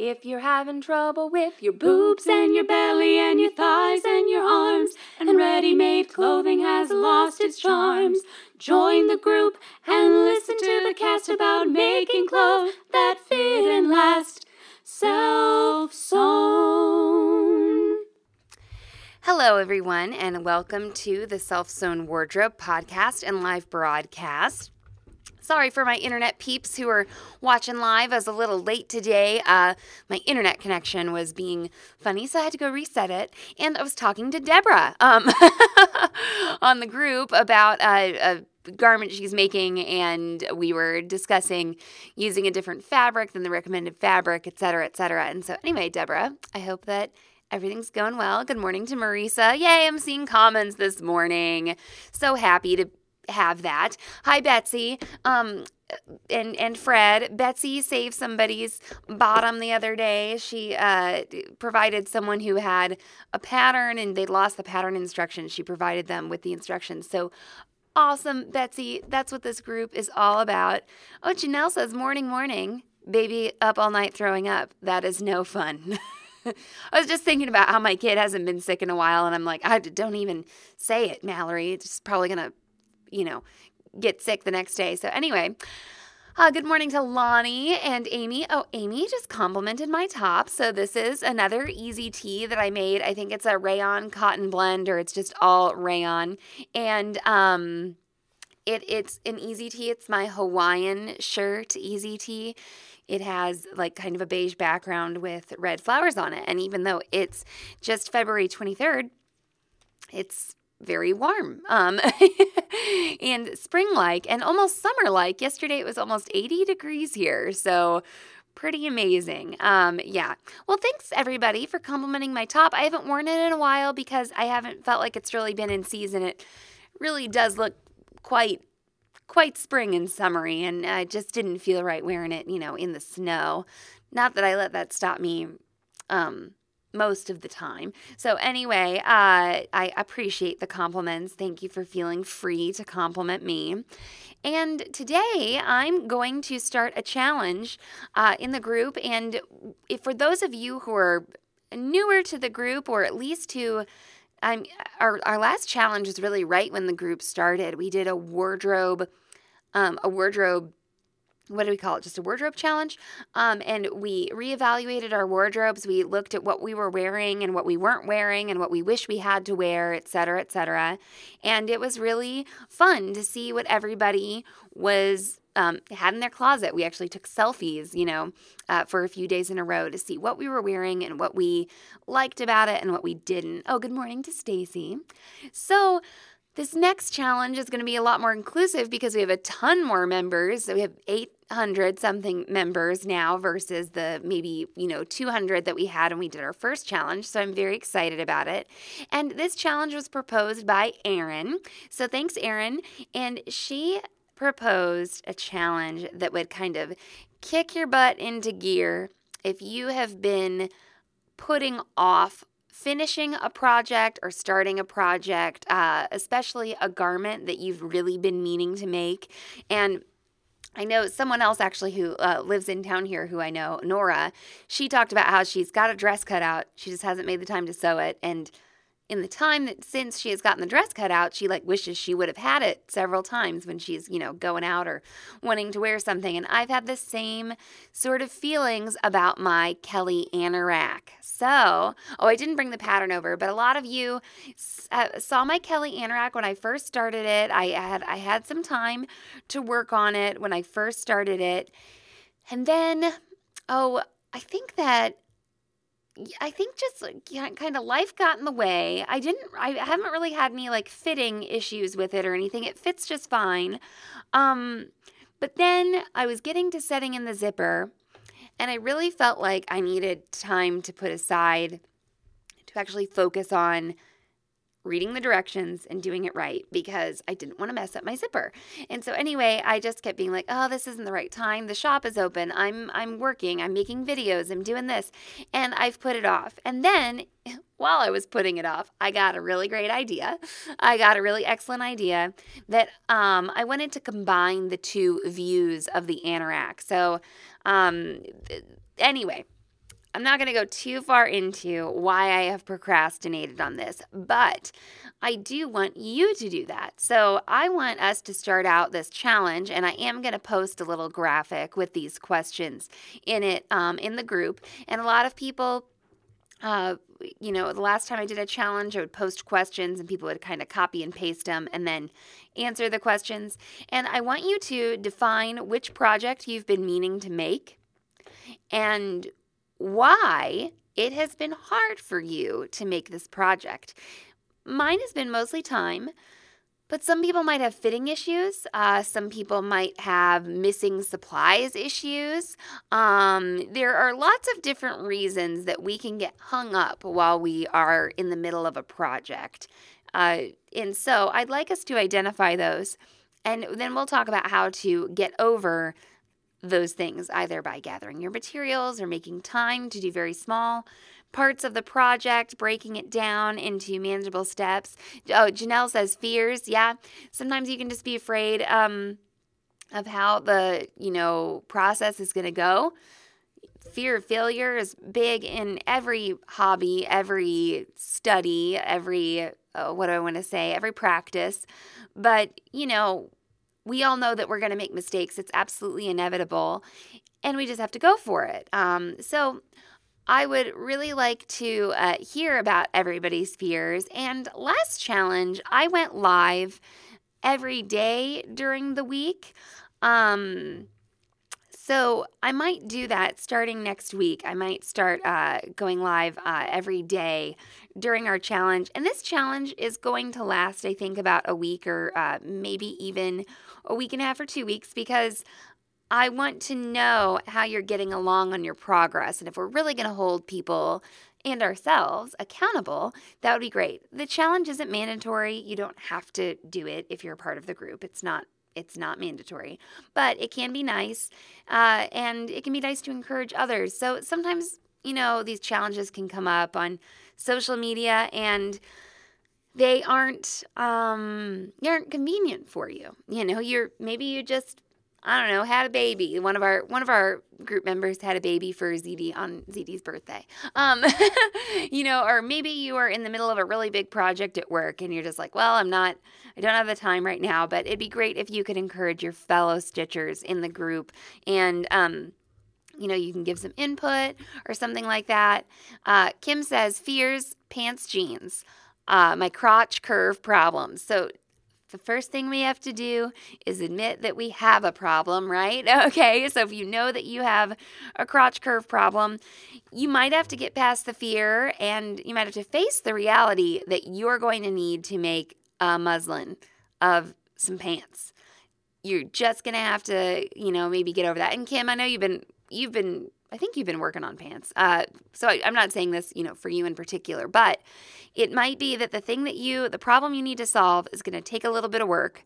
If you're having trouble with your boobs and your belly and your thighs and your arms, and ready made clothing has lost its charms, join the group and listen to the cast about making clothes that fit and last. Self sewn. Hello, everyone, and welcome to the Self Sewn Wardrobe podcast and live broadcast. Sorry for my internet peeps who are watching live. I was a little late today. Uh, my internet connection was being funny, so I had to go reset it. And I was talking to Deborah um, on the group about uh, a garment she's making, and we were discussing using a different fabric than the recommended fabric, et cetera, et cetera. And so, anyway, Deborah, I hope that everything's going well. Good morning to Marisa. Yay, I'm seeing comments this morning. So happy to have that. Hi, Betsy. Um, and and Fred, Betsy saved somebody's bottom the other day. She uh, provided someone who had a pattern and they'd lost the pattern instructions. She provided them with the instructions. So awesome, Betsy. That's what this group is all about. Oh, Janelle says morning, morning. Baby up all night throwing up. That is no fun. I was just thinking about how my kid hasn't been sick in a while, and I'm like, I don't even say it, Mallory. It's probably gonna you know, get sick the next day. So, anyway, uh, good morning to Lonnie and Amy. Oh, Amy just complimented my top. So, this is another easy tee that I made. I think it's a rayon cotton blend or it's just all rayon. And, um, it, it's an easy tee. It's my Hawaiian shirt, easy tee. It has like kind of a beige background with red flowers on it. And even though it's just February 23rd, it's very warm um, and spring like and almost summer like. Yesterday it was almost 80 degrees here. So pretty amazing. Um, yeah. Well, thanks everybody for complimenting my top. I haven't worn it in a while because I haven't felt like it's really been in season. It really does look quite quite spring and summery and I just didn't feel right wearing it, you know, in the snow. Not that I let that stop me um most of the time. So, anyway, uh, I appreciate the compliments. Thank you for feeling free to compliment me. And today I'm going to start a challenge uh, in the group. And if, for those of you who are newer to the group, or at least to um, our, our last challenge was really right when the group started. We did a wardrobe, um, a wardrobe what do we call it? Just a wardrobe challenge. Um, and we reevaluated our wardrobes. We looked at what we were wearing and what we weren't wearing and what we wish we had to wear, et cetera, et cetera. And it was really fun to see what everybody was um, had in their closet. We actually took selfies, you know, uh, for a few days in a row to see what we were wearing and what we liked about it and what we didn't. Oh, good morning to Stacy. So this next challenge is going to be a lot more inclusive because we have a ton more members. So we have 800 something members now versus the maybe, you know, 200 that we had when we did our first challenge. So I'm very excited about it. And this challenge was proposed by Erin. So thanks, Erin. And she proposed a challenge that would kind of kick your butt into gear if you have been putting off finishing a project or starting a project, uh, especially a garment that you've really been meaning to make. And I know someone else actually who uh, lives in town here who I know, Nora, she talked about how she's got a dress cut out. She just hasn't made the time to sew it. And in the time that since she has gotten the dress cut out, she like wishes she would have had it several times when she's, you know, going out or wanting to wear something. And I've had the same sort of feelings about my Kelly anorak. So, oh, I didn't bring the pattern over, but a lot of you uh, saw my Kelly anorak when I first started it. I had I had some time to work on it when I first started it. And then, oh, I think that I think just kind of life got in the way. I didn't I haven't really had any like fitting issues with it or anything. It fits just fine. Um but then I was getting to setting in the zipper and I really felt like I needed time to put aside to actually focus on reading the directions and doing it right because I didn't want to mess up my zipper. And so anyway, I just kept being like, "Oh, this isn't the right time. The shop is open. I'm I'm working. I'm making videos. I'm doing this." And I've put it off. And then while I was putting it off, I got a really great idea. I got a really excellent idea that um, I wanted to combine the two views of the anorak. So, um, anyway, I'm not going to go too far into why I have procrastinated on this, but I do want you to do that. So I want us to start out this challenge, and I am going to post a little graphic with these questions in it um, in the group. And a lot of people uh, you know, the last time I did a challenge, I would post questions and people would kind of copy and paste them and then answer the questions. And I want you to define which project you've been meaning to make and why it has been hard for you to make this project. Mine has been mostly time. But some people might have fitting issues. Uh, some people might have missing supplies issues. Um, there are lots of different reasons that we can get hung up while we are in the middle of a project. Uh, and so I'd like us to identify those. And then we'll talk about how to get over those things, either by gathering your materials or making time to do very small parts of the project, breaking it down into manageable steps. Oh, Janelle says fears. Yeah, sometimes you can just be afraid um, of how the you know process is going to go. Fear of failure is big in every hobby, every study, every uh, what do I want to say, every practice. But you know, we all know that we're going to make mistakes. It's absolutely inevitable, and we just have to go for it. Um, so I would really like to uh, hear about everybody's fears. And last challenge, I went live every day during the week. Um, so I might do that starting next week. I might start uh, going live uh, every day during our challenge. And this challenge is going to last, I think, about a week or uh, maybe even a week and a half or two weeks because I want to know how you're getting along on your progress. And if we're really going to hold people and ourselves accountable, that would be great. The challenge isn't mandatory. You don't have to do it if you're part of the group. It's not it's not mandatory, but it can be nice, uh, and it can be nice to encourage others. So sometimes, you know, these challenges can come up on social media, and they aren't um, they aren't convenient for you. You know, you're maybe you just I don't know, had a baby. One of our one of our group members had a baby for ZD on ZD's birthday. Um, you know, or maybe you are in the middle of a really big project at work and you're just like, well, I'm not I don't have the time right now, but it'd be great if you could encourage your fellow stitchers in the group and um you know, you can give some input or something like that. Uh, Kim says, fears, pants, jeans, uh, my crotch curve problem. So the first thing we have to do is admit that we have a problem, right? Okay, so if you know that you have a crotch curve problem, you might have to get past the fear and you might have to face the reality that you're going to need to make a muslin of some pants. You're just going to have to, you know, maybe get over that. And Kim, I know you've been you've been I think you've been working on pants. Uh, so I, I'm not saying this, you know, for you in particular, but it might be that the thing that you, the problem you need to solve is going to take a little bit of work.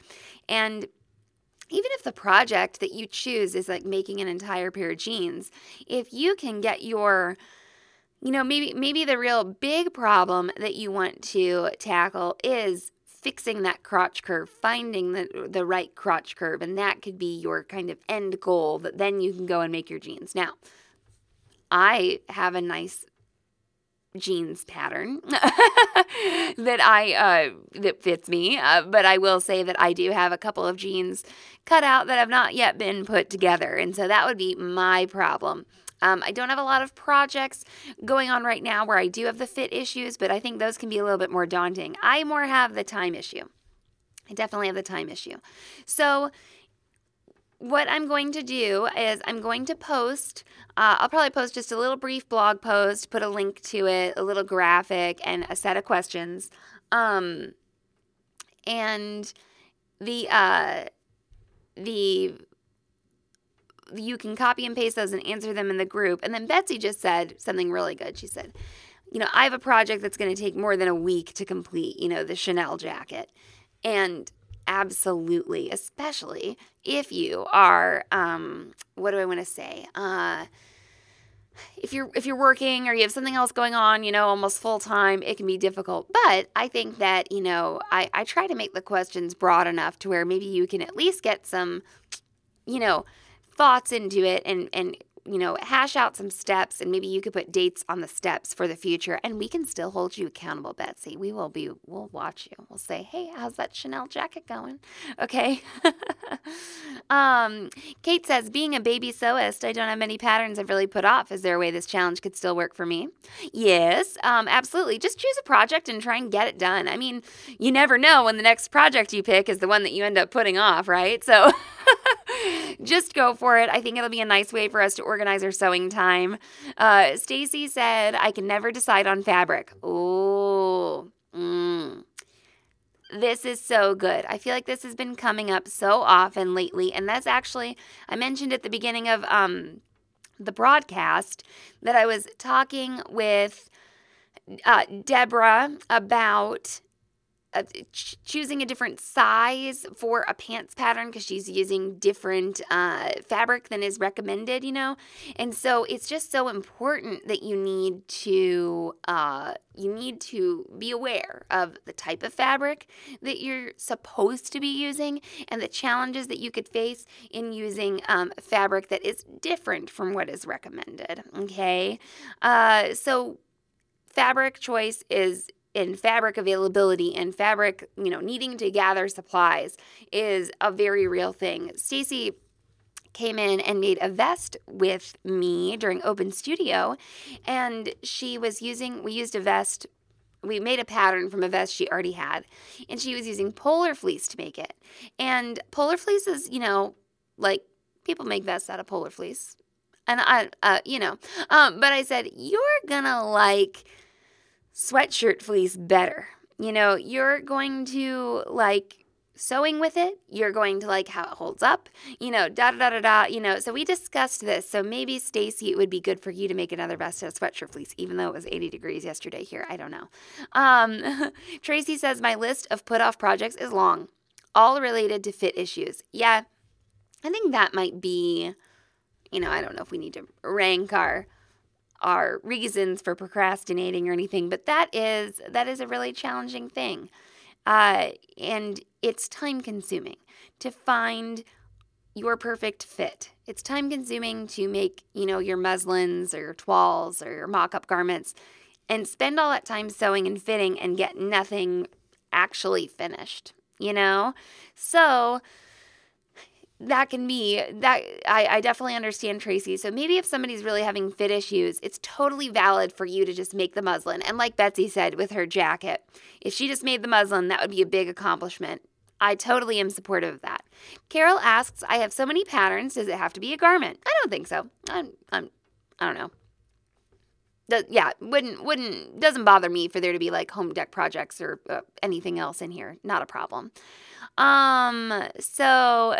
And even if the project that you choose is like making an entire pair of jeans, if you can get your you know maybe maybe the real big problem that you want to tackle is fixing that crotch curve, finding the the right crotch curve, and that could be your kind of end goal that then you can go and make your jeans. Now, I have a nice jeans pattern that I uh, that fits me. Uh, but I will say that I do have a couple of jeans cut out that have not yet been put together, and so that would be my problem. Um, I don't have a lot of projects going on right now where I do have the fit issues, but I think those can be a little bit more daunting. I more have the time issue. I definitely have the time issue. So what I'm going to do is I'm going to post, uh, I'll probably post just a little brief blog post, put a link to it, a little graphic, and a set of questions. Um, and the, uh, the, you can copy and paste those and answer them in the group. And then Betsy just said something really good. She said, you know, I have a project that's going to take more than a week to complete, you know, the Chanel jacket. And absolutely, especially if you are, um, what do I want to say? Uh, if you're if you're working or you have something else going on, you know, almost full time, it can be difficult. But I think that, you know, I, I try to make the questions broad enough to where maybe you can at least get some, you know, thoughts into it and and you know, hash out some steps and maybe you could put dates on the steps for the future and we can still hold you accountable, Betsy. We will be, we'll watch you. We'll say, hey, how's that Chanel jacket going? Okay. um, Kate says, being a baby sewist, I don't have many patterns I've really put off. Is there a way this challenge could still work for me? Yes, um, absolutely. Just choose a project and try and get it done. I mean, you never know when the next project you pick is the one that you end up putting off, right? So just go for it. I think it'll be a nice way for us to organize our sewing time. Uh, Stacy said, I can never decide on fabric. Oh, mm. This is so good. I feel like this has been coming up so often lately. And that's actually, I mentioned at the beginning of um, the broadcast that I was talking with uh, Deborah about uh, ch- choosing a different size for a pants pattern because she's using different uh, fabric than is recommended, you know. And so it's just so important that you need to uh, you need to be aware of the type of fabric that you're supposed to be using and the challenges that you could face in using um, fabric that is different from what is recommended. Okay, uh, so fabric choice is in fabric availability and fabric, you know, needing to gather supplies is a very real thing. Stacy came in and made a vest with me during open studio and she was using we used a vest we made a pattern from a vest she already had and she was using polar fleece to make it and polar fleece is you know like people make vests out of polar fleece and i uh, you know um, but i said you're gonna like sweatshirt fleece better. You know, you're going to like sewing with it. You're going to like how it holds up, you know, da da da da da, you know. So we discussed this. So maybe Stacy, it would be good for you to make another vest out of sweatshirt fleece, even though it was 80 degrees yesterday here. I don't know. Um, Tracy says my list of put off projects is long, all related to fit issues. Yeah, I think that might be, you know, I don't know if we need to rank our are reasons for procrastinating or anything, but that is that is a really challenging thing, uh, and it's time consuming to find your perfect fit. It's time consuming to make you know your muslins or your toiles or your mock-up garments, and spend all that time sewing and fitting and get nothing actually finished. You know, so that can be that I, I definitely understand Tracy. So maybe if somebody's really having fit issues, it's totally valid for you to just make the muslin. And like Betsy said with her jacket, if she just made the muslin, that would be a big accomplishment. I totally am supportive of that. Carol asks, I have so many patterns. Does it have to be a garment? I don't think so. I'm, I'm I don't know. The, yeah, wouldn't wouldn't doesn't bother me for there to be like home dec projects or uh, anything else in here. Not a problem. Um, so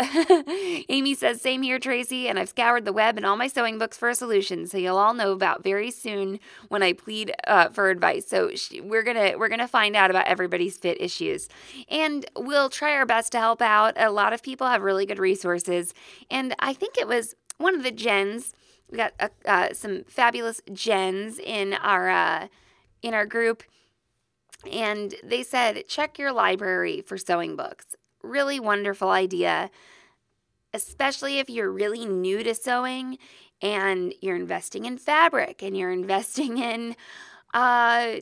Amy says, same here, Tracy, and I've scoured the web and all my sewing books for a solution. So you'll all know about very soon when I plead uh, for advice. So we're gonna we're gonna find out about everybody's fit issues, and we'll try our best to help out. A lot of people have really good resources, and I think it was one of the gens. We got uh, uh, some fabulous gens in our uh, in our group and they said check your library for sewing books really wonderful idea, especially if you're really new to sewing and you're investing in fabric and you're investing in, uh,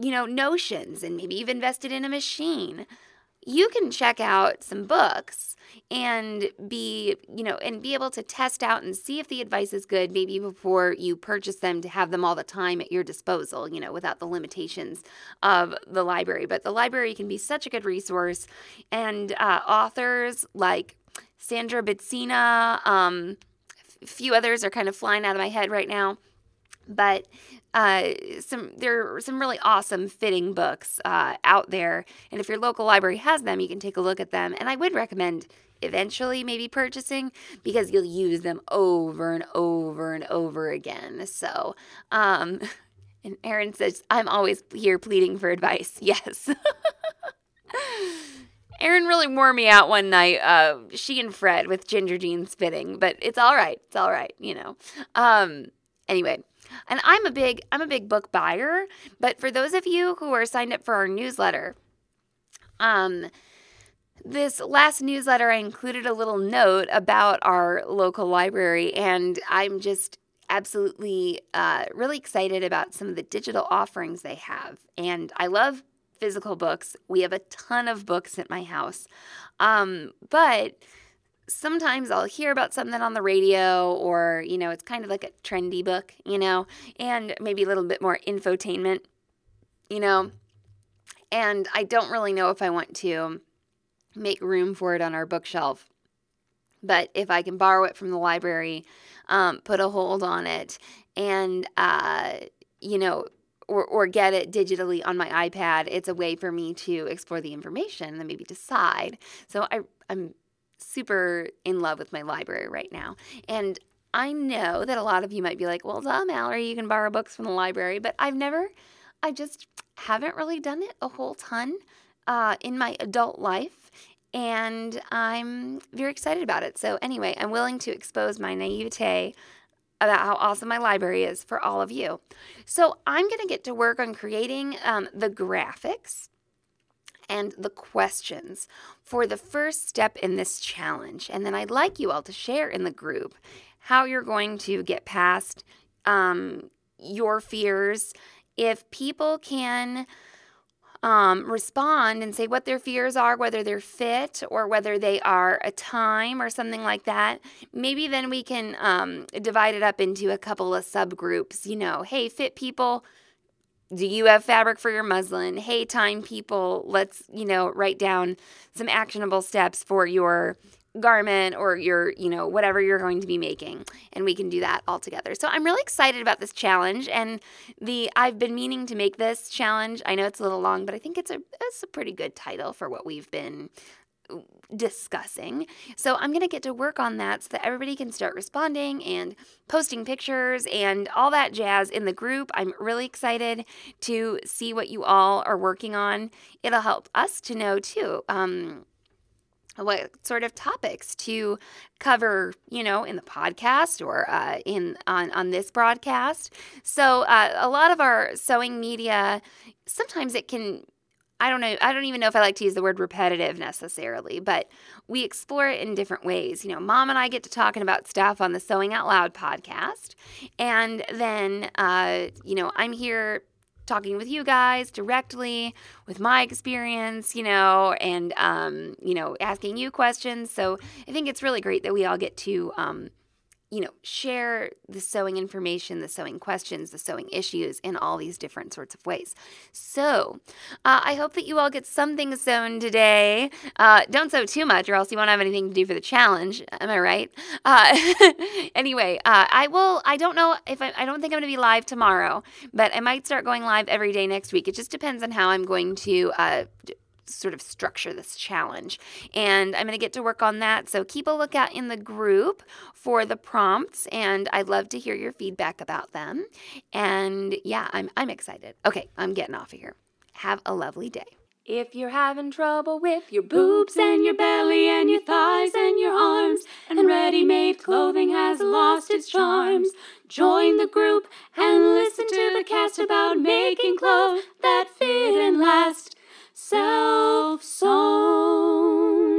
you know, notions and maybe you've invested in a machine. You can check out some books and be, you know, and be able to test out and see if the advice is good maybe before you purchase them to have them all the time at your disposal, you know, without the limitations of the library. But the library can be such a good resource. And uh, authors like Sandra Betzina, um, a few others are kind of flying out of my head right now but uh, some there are some really awesome fitting books uh, out there and if your local library has them you can take a look at them and i would recommend eventually maybe purchasing because you'll use them over and over and over again. So, um, and Erin says, I'm always here pleading for advice. Yes. Erin really wore me out one night. Uh, she and Fred with ginger jeans fitting, but it's all right. It's all right, you know. Um, anyway, and I'm a big I'm a big book buyer, but for those of you who are signed up for our newsletter, um, this last newsletter, I included a little note about our local library, and I'm just absolutely uh, really excited about some of the digital offerings they have. And I love physical books. We have a ton of books at my house. Um, but sometimes I'll hear about something on the radio or, you know, it's kind of like a trendy book, you know, and maybe a little bit more infotainment, you know. And I don't really know if I want to make room for it on our bookshelf. But if I can borrow it from the library, um, put a hold on it, and, uh, you know, or, or get it digitally on my iPad, it's a way for me to explore the information and maybe decide. So I, I'm super in love with my library right now. And I know that a lot of you might be like, well, duh, Mallory, you can borrow books from the library, but I've never, I just haven't really done it a whole ton uh, in my adult life. And I'm very excited about it. So, anyway, I'm willing to expose my naivete about how awesome my library is for all of you. So, I'm going to get to work on creating um, the graphics and the questions for the first step in this challenge. And then I'd like you all to share in the group how you're going to get past um, your fears. If people can um, respond and say what their fears are, whether they're fit or whether they are a time or something like that, maybe then we can um, divide it up into a couple of subgroups. You know, hey, fit people do you have fabric for your muslin? Hey, time people, let's, you know, write down some actionable steps for your garment or your, you know, whatever you're going to be making. And we can do that all together. So I'm really excited about this challenge. And the I've been meaning to make this challenge. I know it's a little long, but I think it's a it's a pretty good title for what we've been discussing. So I'm going to get to work on that so that everybody can start responding and posting pictures and all that jazz in the group. I'm really excited to see what you all are working on. It'll help us to know too. Um, what sort of topics to cover you know in the podcast or uh, in on on this broadcast so uh, a lot of our sewing media sometimes it can I don't know, I don't even know if I like to use the word repetitive necessarily, but we explore it in different ways. You know, mom and I get to talking about stuff on the Sewing Out Loud podcast. And then, uh, you know, I'm here talking with you guys directly with my experience, you know, and, um, you know, asking you questions. So I think it's really great that we all get to, um, you know, share the sewing information, the sewing questions, the sewing issues in all these different sorts of ways. So, uh, I hope that you all get something sewn today. Uh, don't sew too much, or else you won't have anything to do for the challenge. Am I right? Uh, anyway, uh, I will. I don't know if I, I don't think I'm going to be live tomorrow, but I might start going live every day next week. It just depends on how I'm going to uh, sort of structure this challenge. And I'm going to get to work on that. So keep a lookout in the group for the prompts and I'd love to hear your feedback about them. And yeah, I'm I'm excited. Okay, I'm getting off of here. Have a lovely day. If you're having trouble with your boobs and your belly and your thighs and your arms, and ready made clothing has lost its charms, join the group and listen to the cast about making clothes that fit and last self sewn.